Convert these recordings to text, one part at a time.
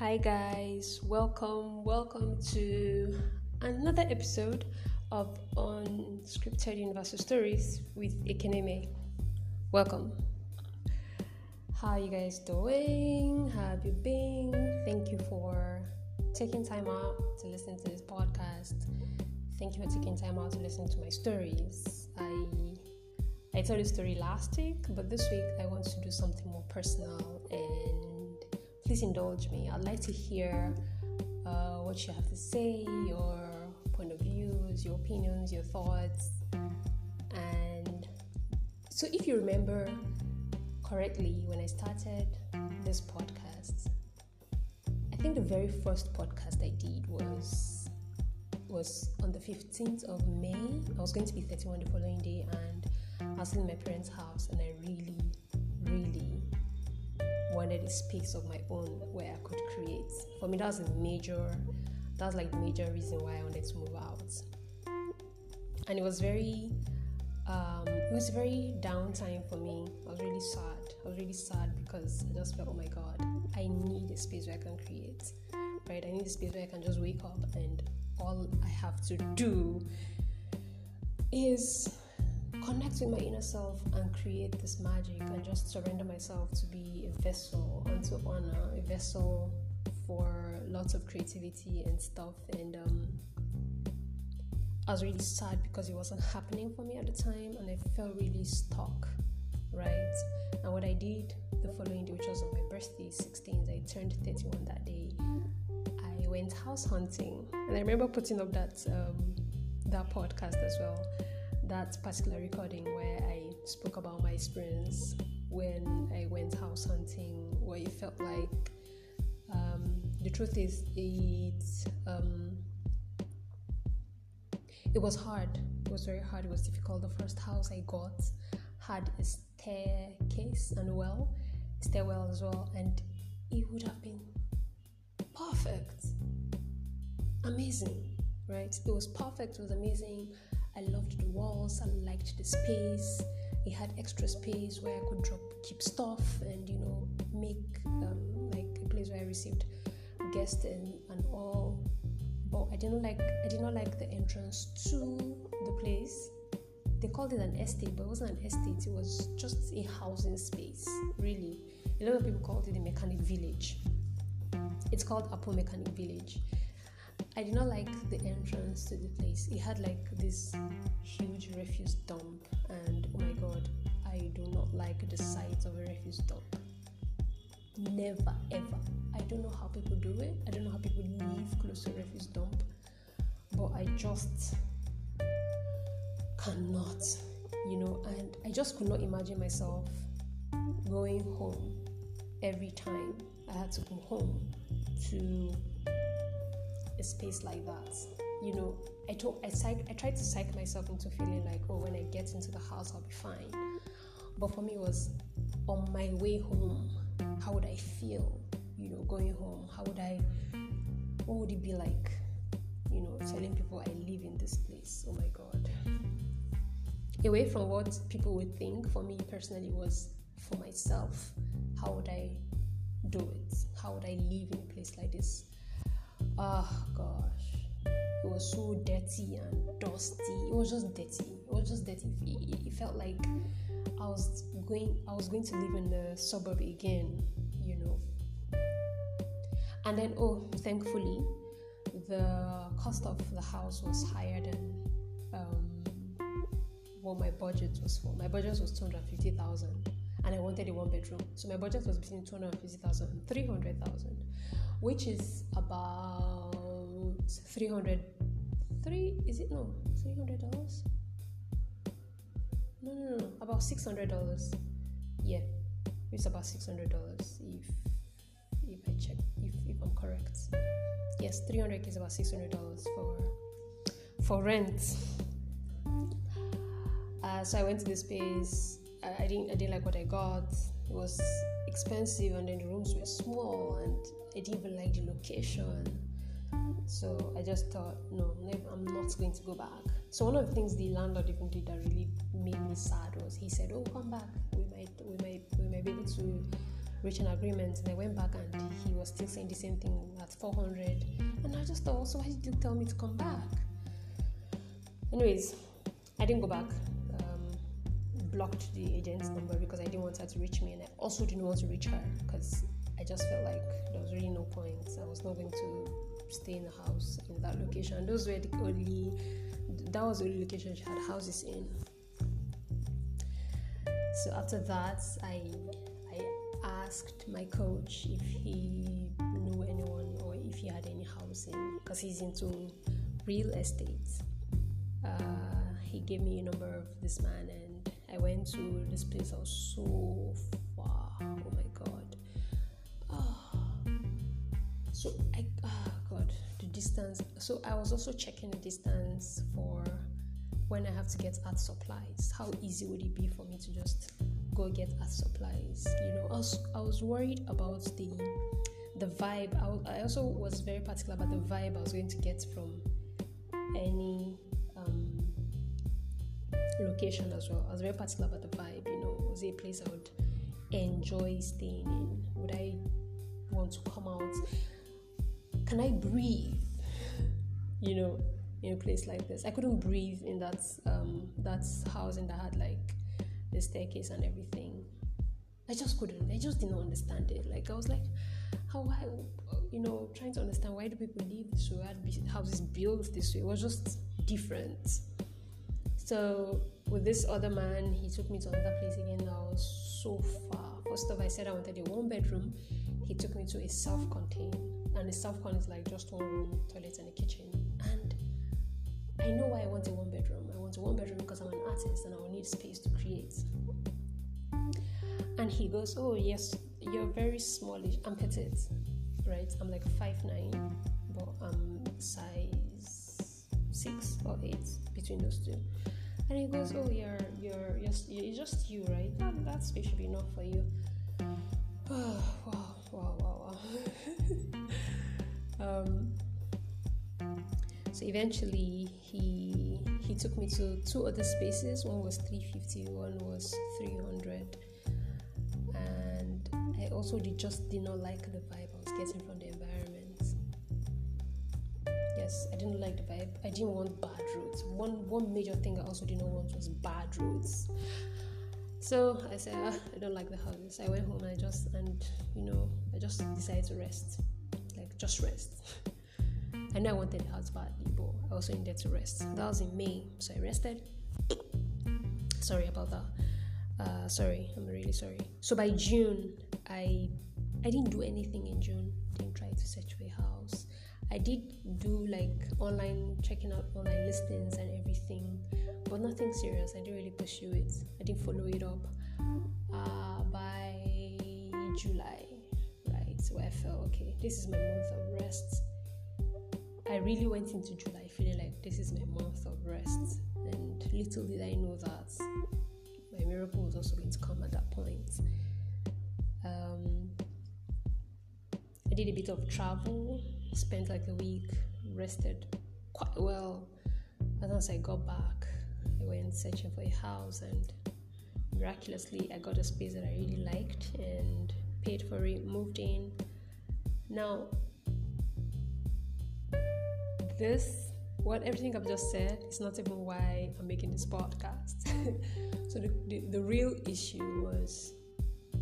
Hi, guys, welcome, welcome to another episode of Unscripted Universal Stories with Ekeneme. Welcome. How are you guys doing? How have you been? Thank you for taking time out to listen to this podcast. Thank you for taking time out to listen to my stories. I I told a story last week, but this week I want to do something more personal and please indulge me. I'd like to hear uh, what you have to say, your point of views, your opinions, your thoughts. And so, if you remember correctly, when I started this podcast, I think the very first podcast I did was was on the 15th of May. I was going to be 31 the following day, and I was in my parents' house, and I really, really wanted a space of my own where I could create. For me, that was a major, that was like the major reason why I wanted to move out. And it was very, um, it was very downtime for me. I was really sad. I was really sad because I just felt, oh my god, I need a space where I can create. Right? I need a space where I can just wake up and all I have to do is connect with my inner self and create this magic and just surrender myself to be a vessel unto honor, a vessel for lots of creativity and stuff. And um, I was really sad because it wasn't happening for me at the time and I felt really stuck, right? And what I did the following day, which was on my birthday, 16th, I turned 31 that day. I went house hunting and I remember putting up that um, that podcast as well that particular recording where I spoke about my experience when I went house hunting, what it felt like. Um, the truth is, it um, it was hard. It was very hard. It was difficult. The first house I got had a staircase and well, stairwell as well, and it would have been perfect, amazing, right? It was perfect. It was amazing I loved the walls, I liked the space. It had extra space where I could drop, keep stuff, and you know, make um, like a place where I received guests and, and all. But I didn't like I did not like the entrance to the place. They called it an estate, but it wasn't an estate. It was just a housing space. Really, a lot of people called it a mechanic village. It's called Apo Mechanic Village I did not like the entrance to the place. It had like this huge refuse dump, and oh my god, I do not like the sight of a refuse dump. Never ever. I don't know how people do it. I don't know how people live close to a refuse dump, but I just cannot, you know. And I just could not imagine myself going home every time I had to go home to a space like that. You know, I told I psych, I tried to psych myself into feeling like, oh, when I get into the house, I'll be fine. But for me, it was on my way home. How would I feel? You know, going home. How would I? What would it be like? You know, telling people I live in this place. Oh my God. Away from what people would think, for me personally, was for myself. How would I do it? How would I live in a place like this? Oh gosh. It was so dirty and dusty. It was just dirty. It was just dirty. It, it, felt like i was going i was going to live in the suburb again you know. And then oh thankfully the cost of the house was higher than um, what my budget was for. My budget was 250000 and i wanted a one bedroom. So my budget was between 250000 and 300000 which is about 300 three is it? No 300 dollars? No, no no about 600 dollars. Yeah it's about 600 dollars if if i check if, if i'm correct. Yes 300 is about 600 dollars for for rent. Uh, so i went to this place. I, I didn't i didn't like what i got. It was expensive and then the rooms were small and I didn't even like the location. So I just thought, no, I'm not going to go back. So one of the things the landlord even did that really made me sad was he said, "Oh, come back. We might, we might, we might be able to reach an agreement. And I went back and he was still saying the same thing at 400. And I just thought, so why did you tell me to come back? Anyways, I didn't go back. Blocked the agent's number because I didn't want her to reach me, and I also didn't want to reach her because I just felt like there was really no point. I was not going to stay in the house in that location. Those were the only that was the only location she had houses in. So after that, I I asked my coach if he knew anyone or if he had any housing because he's into real estate. Uh, he gave me a number of this man, and I went to this place. I was so far. Oh my god. Oh. So I oh god the distance. So I was also checking the distance for when I have to get art supplies. How easy would it be for me to just go get art supplies? You know, I was, I was worried about the the vibe. I, I also was very particular about the vibe I was going to get from any location as well. I was very particular about the vibe. You know, was it a place I would enjoy staying in? Would I want to come out? Can I breathe? You know, in a place like this. I couldn't breathe in that um, that housing that had like the staircase and everything. I just couldn't. I just didn't understand it. Like I was like, how why you know trying to understand why do people live this way? Do houses built this way? It was just different. So with this other man, he took me to another place again. I was so far. First off, I said I wanted a one bedroom. He took me to a self-contained, and the self-con is like just one room, toilet, and a kitchen. And I know why I want a one bedroom. I want a one bedroom because I'm an artist and I will need space to create. And he goes, Oh, yes, you're very smallish. I'm petite, right? I'm like five nine, but I'm size six or eight between those two. And he goes, Oh, you're you're you're, you're just you, right? That, that space should be enough for you. Oh, wow, wow, wow, wow. um, so eventually he he took me to two other spaces. One was 350, one was 300. And I also did just did not like the vibe I was getting from the environment. Yes, I didn't like the vibe. I didn't want bad roads. One one major thing I also did not want was bad roads. So I said, ah, I don't like the houses. I went home and I just and you know I just decided to rest, like just rest. I know I wanted the house badly, but I also needed to rest. That was in May, so I rested. sorry about that. Uh, sorry, I'm really sorry. So by June, I I didn't do anything in June. Didn't try to search for a house. I did do like online checking out online listings and everything, but nothing serious. I didn't really pursue it. I didn't follow it up. Uh, by July, right? So I felt okay. This is my month of rest I really went into July feeling like this is my month of rest, and little did I know that my miracle was also going to come at that point. Um, I did a bit of travel, spent like a week, rested quite well. And once I got back, I went searching for a house, and miraculously, I got a space that I really liked and paid for it, moved in. Now, this, what everything I've just said, is not even why I'm making this podcast. so the, the, the real issue was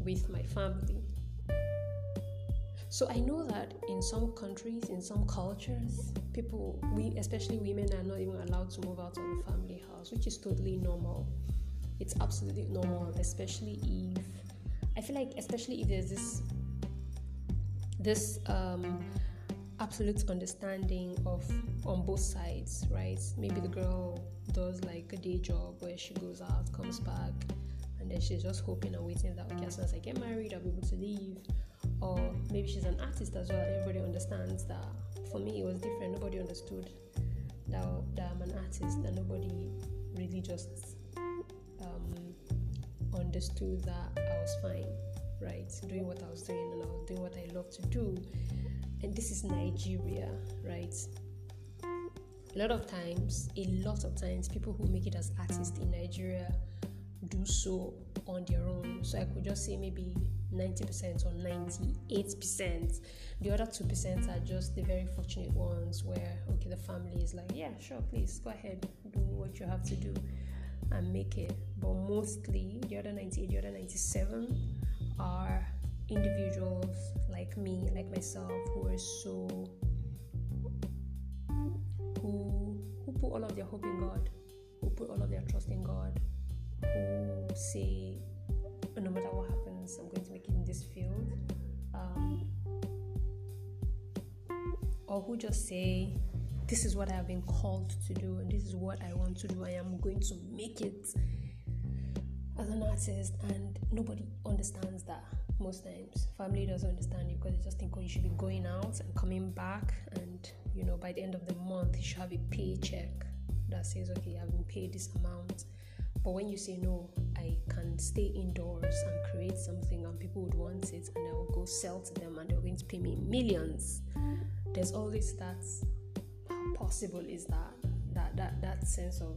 with my family. So I know that in some countries, in some cultures, people, we especially women, are not even allowed to move out of the family house, which is totally normal. It's absolutely normal, especially if I feel like, especially if there's this this um, absolute understanding of on both sides, right? Maybe the girl does like a day job where she goes out, comes back, and then she's just hoping and waiting that okay, as soon as I get married, I'll be able to leave. Or maybe she's an artist as well. Everybody understands that. For me, it was different. Nobody understood that, that I'm an artist, and nobody really just um, understood that I was fine, right? Doing what I was doing, and I was doing what I love to do and this is Nigeria, right? A lot of times, a lot of times, people who make it as artists in Nigeria do so on their own. So I could just say maybe 90% or 98%. The other 2% are just the very fortunate ones where, okay, the family is like, yeah, sure, please go ahead, do what you have to do and make it. But mostly, the other 98, the other 97 are individuals like me, like myself, who are so who who put all of their hope in God, who put all of their trust in God, who say no matter what happens, I'm going to make it in this field. Um, or who just say, This is what I have been called to do, and this is what I want to do. I am going to make it as an artist, and nobody understands that most times. Family doesn't understand it because they just think, Oh, you should be going out and coming back, and you know, by the end of the month, you should have a paycheck that says, Okay, I've been paid this amount. But when you say no, I stay indoors and create something and people would want it and I would go sell to them and they're going to pay me millions. There's always that how possible is that that that that sense of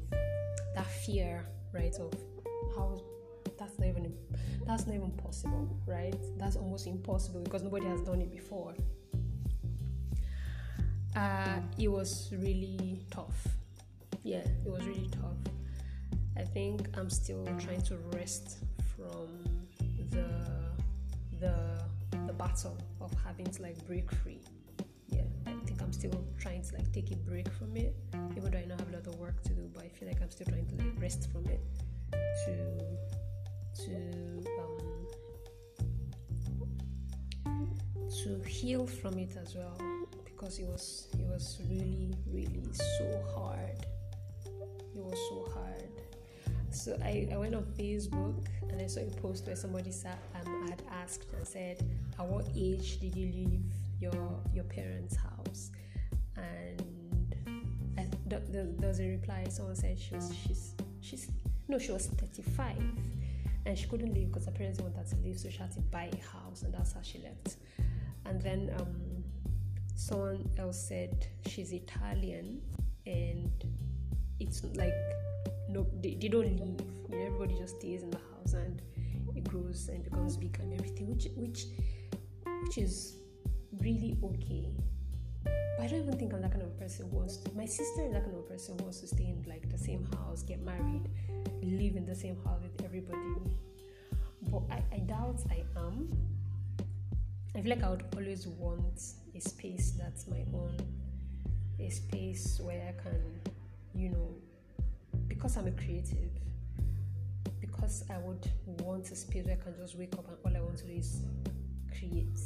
that fear, right? Of how that's not even that's not even possible, right? That's almost impossible because nobody has done it before. Uh, it was really tough. Yeah, it was really tough I think I'm still trying to rest from the the the battle of having to like break free. Yeah, I think I'm still trying to like take a break from it, even though I know I have a lot of work to do. But I feel like I'm still trying to like rest from it to to um to heal from it as well because it was it was really really so hard. It was so hard so I, I went on Facebook and I saw a post where somebody said, um, had asked and said, At what age did you leave your your parents' house? And I, th- there was a reply. Someone said she was she's she's no she was 35 and she couldn't leave because her parents wanted her to leave, so she had to buy a house, and that's how she left. And then um, someone else said she's Italian and it's like no they, they don't leave you know everybody just stays in the house and it grows and becomes big and everything which which which is really okay but I don't even think I'm that kind of person who wants to. My sister is that kind of person who wants to stay in like the same house, get married, live in the same house with everybody. But I, I doubt I am. I feel like I would always want a space that's my own, a space where I can, you know, because I'm a creative, because I would want a space where I can just wake up and all I want to do is create.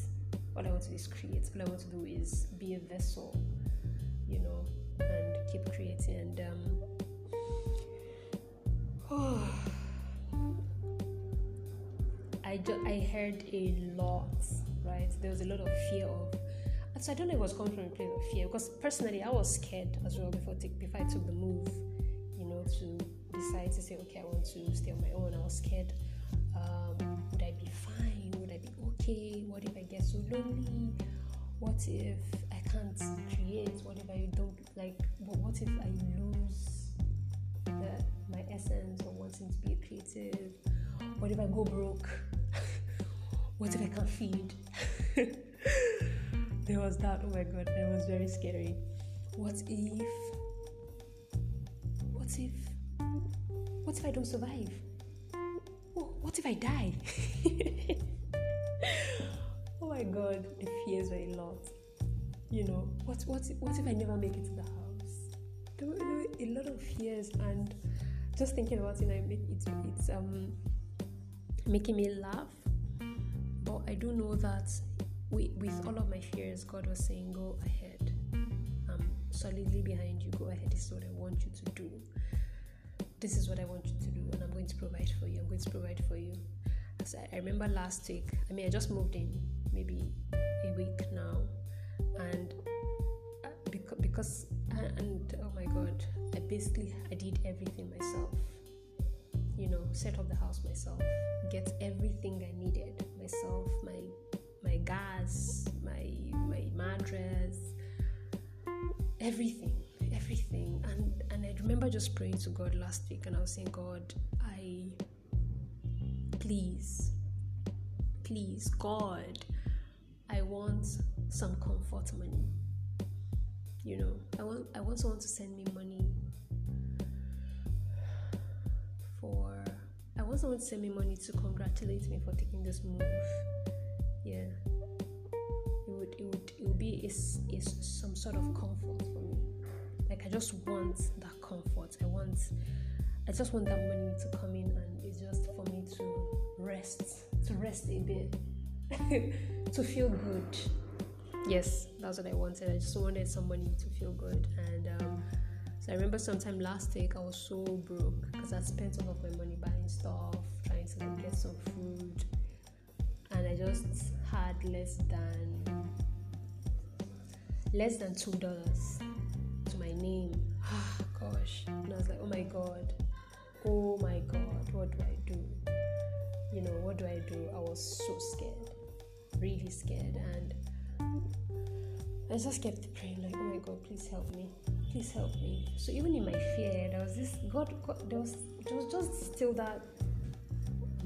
All I want to do is create. All I want to do is be a vessel, you know, and keep creating. And um, oh, I just I heard a lot, right? There was a lot of fear of. So I don't know if it was coming from a place of fear because personally I was scared as well before take, before I took the move to decide to say, okay, I want to stay on my own. I was scared. Um, would I be fine? Would I be okay? What if I get so lonely? What if I can't create? What if I don't like? What if I lose the, my essence of wanting to be creative? What if I go broke? what if I can't feed? there was that. Oh my god, it was very scary. What if what if what if I don't survive? what if I die? oh my god, the fears were a lot. You know, what what what if I never make it to the house? There were, there were a lot of fears and just thinking about it, I make it it's um making me laugh. But I do know that with, with all of my fears, God was saying, Go ahead. I'm solidly behind you. Go ahead. This is what I want you to do this is what I want you to do, and I'm going to provide for you. I'm going to provide for you. As I, I remember last week, I mean, I just moved in maybe a week now, and uh, because, because and oh my god, I basically I did everything myself. You know, set up the house myself, get everything I needed myself, my my gas, my my mattress, everything. Remember just praying to God last week and I was saying, God, I please, please, God, I want some comfort money. You know, I want I want someone to send me money for I want someone to send me money to congratulate me for taking this move. Yeah. It would it would it would be is is some sort of comfort for me. Like I just want that. I want I just want that money to come in and it's just for me to rest. To rest a bit. to feel good yes, that's what I wanted. I just wanted somebody to feel good. And um, so I remember sometime last week I was so broke because I spent all of my money buying stuff, trying to get some food, and I just had less than less than two dollars to my name. Gosh, and I was like, oh my god, oh my god, what do I do? You know, what do I do? I was so scared, really scared, and I just kept praying, like, oh my God, please help me, please help me. So even in my fear, there was this God, God there was there was just still that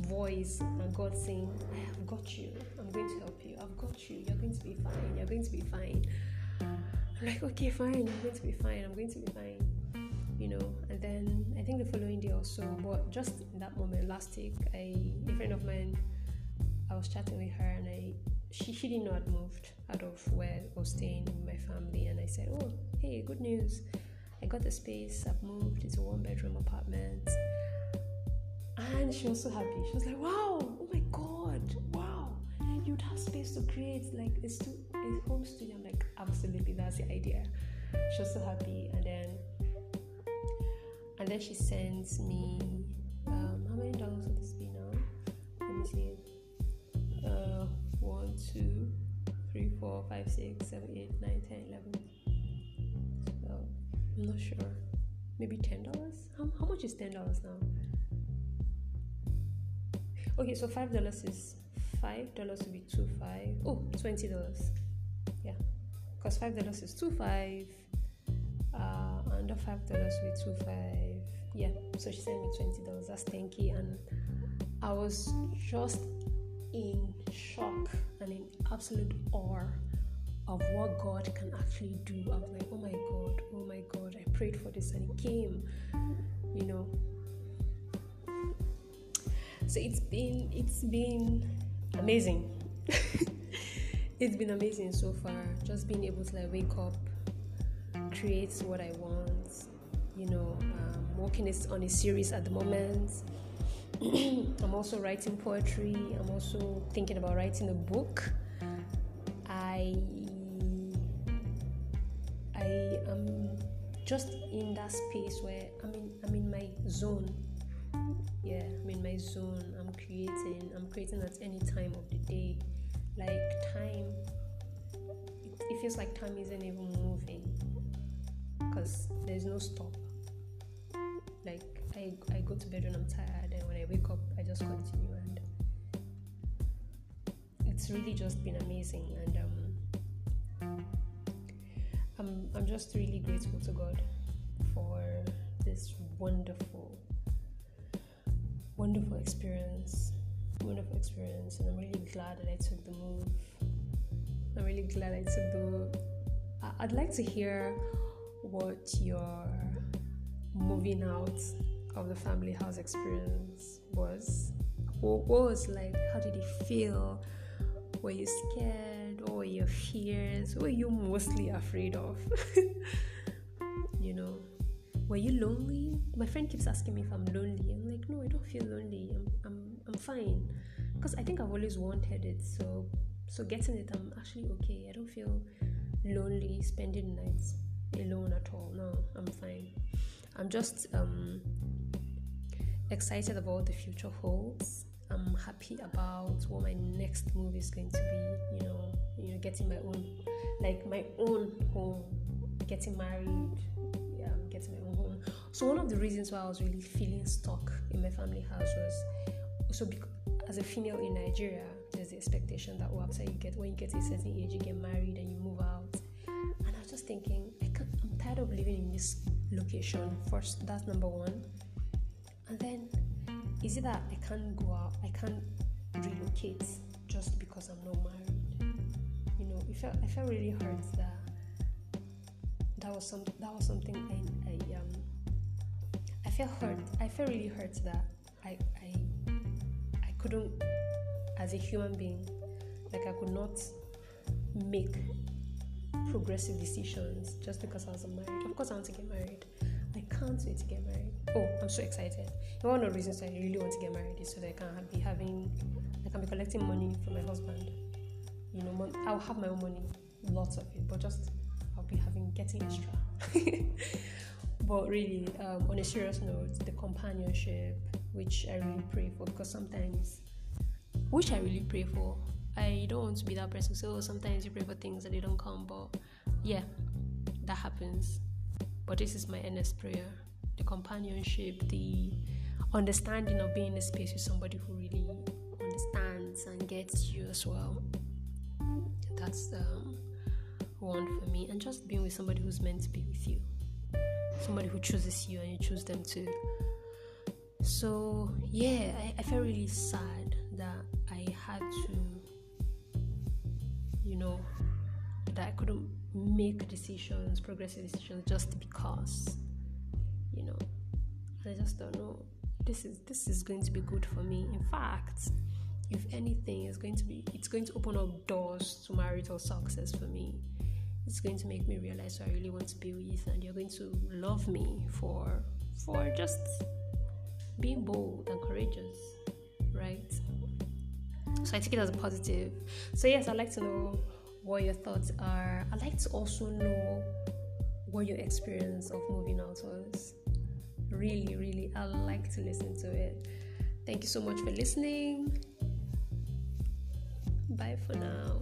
voice and God saying, I have got you. I'm going to help you. I've got you. You're going to be fine. You're going to be fine. I'm like, okay, fine. I'm going to be fine. I'm going to be fine. You know, and then I think the following day or so, but just in that moment last week, a friend of mine, I was chatting with her and I she, she didn't know I'd moved out of where I was staying with my family, and I said, "Oh, hey, good news! I got the space. I've moved. It's a one-bedroom apartment." And she was so happy. She was like, "Wow! Oh my God! Wow! You'd have space to create like a, stu- a home studio." I'm like, "Absolutely, that's the idea." She was so happy, and then and then she sends me um, how many dollars would this be now? Let me see. Uh, one, two, three, four, five, six, seven, eight, nine, ten, eleven. So I'm not sure. Maybe ten dollars. How, how much is ten dollars now? Okay, so five dollars is five dollars would be two five. Oh, twenty dollars. Yeah, because five dollars is two five. Uh, under five dollars would be two five. Yeah, so she sent me twenty dollars. That's thank you, and I was just in shock and in absolute awe of what God can actually do. I was like, oh my God, oh my God, I prayed for this and it came, you know. So it's been it's been amazing. it's been amazing so far. Just being able to like wake up, create what I want. You know, working on a series at the moment I'm also writing poetry. I'm also thinking about writing a book. I I am just in that space where I'm in I'm in my zone. Yeah, I'm in my zone. I'm creating. I'm creating at any time of the day. Like time it, it feels like time isn't even moving because there's no stop. Like I, I go to bed when I'm tired and when I wake up I just continue and it's really just been amazing and um, I'm, I'm just really grateful to God for this wonderful wonderful experience wonderful experience and I'm really glad that I took the move. I'm really glad I took the move I'd like to hear what your moving out of the family house experience was. What was like? How did it feel? Were you scared? What were your fears? What were you mostly afraid of? you know, were you lonely? My friend keeps asking me if I'm lonely. I'm like, no, I don't feel lonely. I'm, I'm, I'm fine. Because I think I've always wanted it. So, so getting it, I'm actually okay. I don't feel lonely spending nights alone at all. No, I'm fine. I'm just um, excited about the future holds. I'm happy about what my next move is going to be. You know, you know, getting my own, like my own home, getting married, yeah, getting my own home. So one of the reasons why I was really feeling stuck in my family house was so because as a female in Nigeria, there's the expectation that oh, after you get when you get a certain age, you get married and you move out. And I was just thinking, I can't, I'm tired of living in this location. First, that's number one. And then, is it that I can't go out? I can't relocate just because I'm not married. You know, it felt I felt really hurt that that was some that was something I, I um I felt hurt. I felt really hurt that I I I couldn't as a human being like I could not make progressive decisions just because I was married. Of course I want to get married. I can't wait to get married. Oh, I'm so excited. One of the reasons I really want to get married is so that I can be having, I can be collecting money from my husband. You know, I'll have my own money, lots of it, but just I'll be having getting extra. but really, um, on a serious note, the companionship, which I really pray for, because sometimes, which I really pray for, I don't want to be that person. So sometimes you pray for things that they don't come, but yeah, that happens. But this is my earnest prayer the companionship, the understanding of being in a space with somebody who really understands and gets you as well. That's um, one for me. And just being with somebody who's meant to be with you, somebody who chooses you and you choose them too. So, yeah, I, I felt really sad that I had to, know, that I couldn't make decisions, progressive decisions, just because you know. I just don't know. This is this is going to be good for me. In fact, if anything, it's going to be it's going to open up doors to marital success for me. It's going to make me realize who I really want to be with, and you're going to love me for for just being bold and courageous, right? So I take it as a positive. So yes, I'd like to know what your thoughts are. I'd like to also know what your experience of moving out was really, really, I like to listen to it. Thank you so much for listening. Bye for now.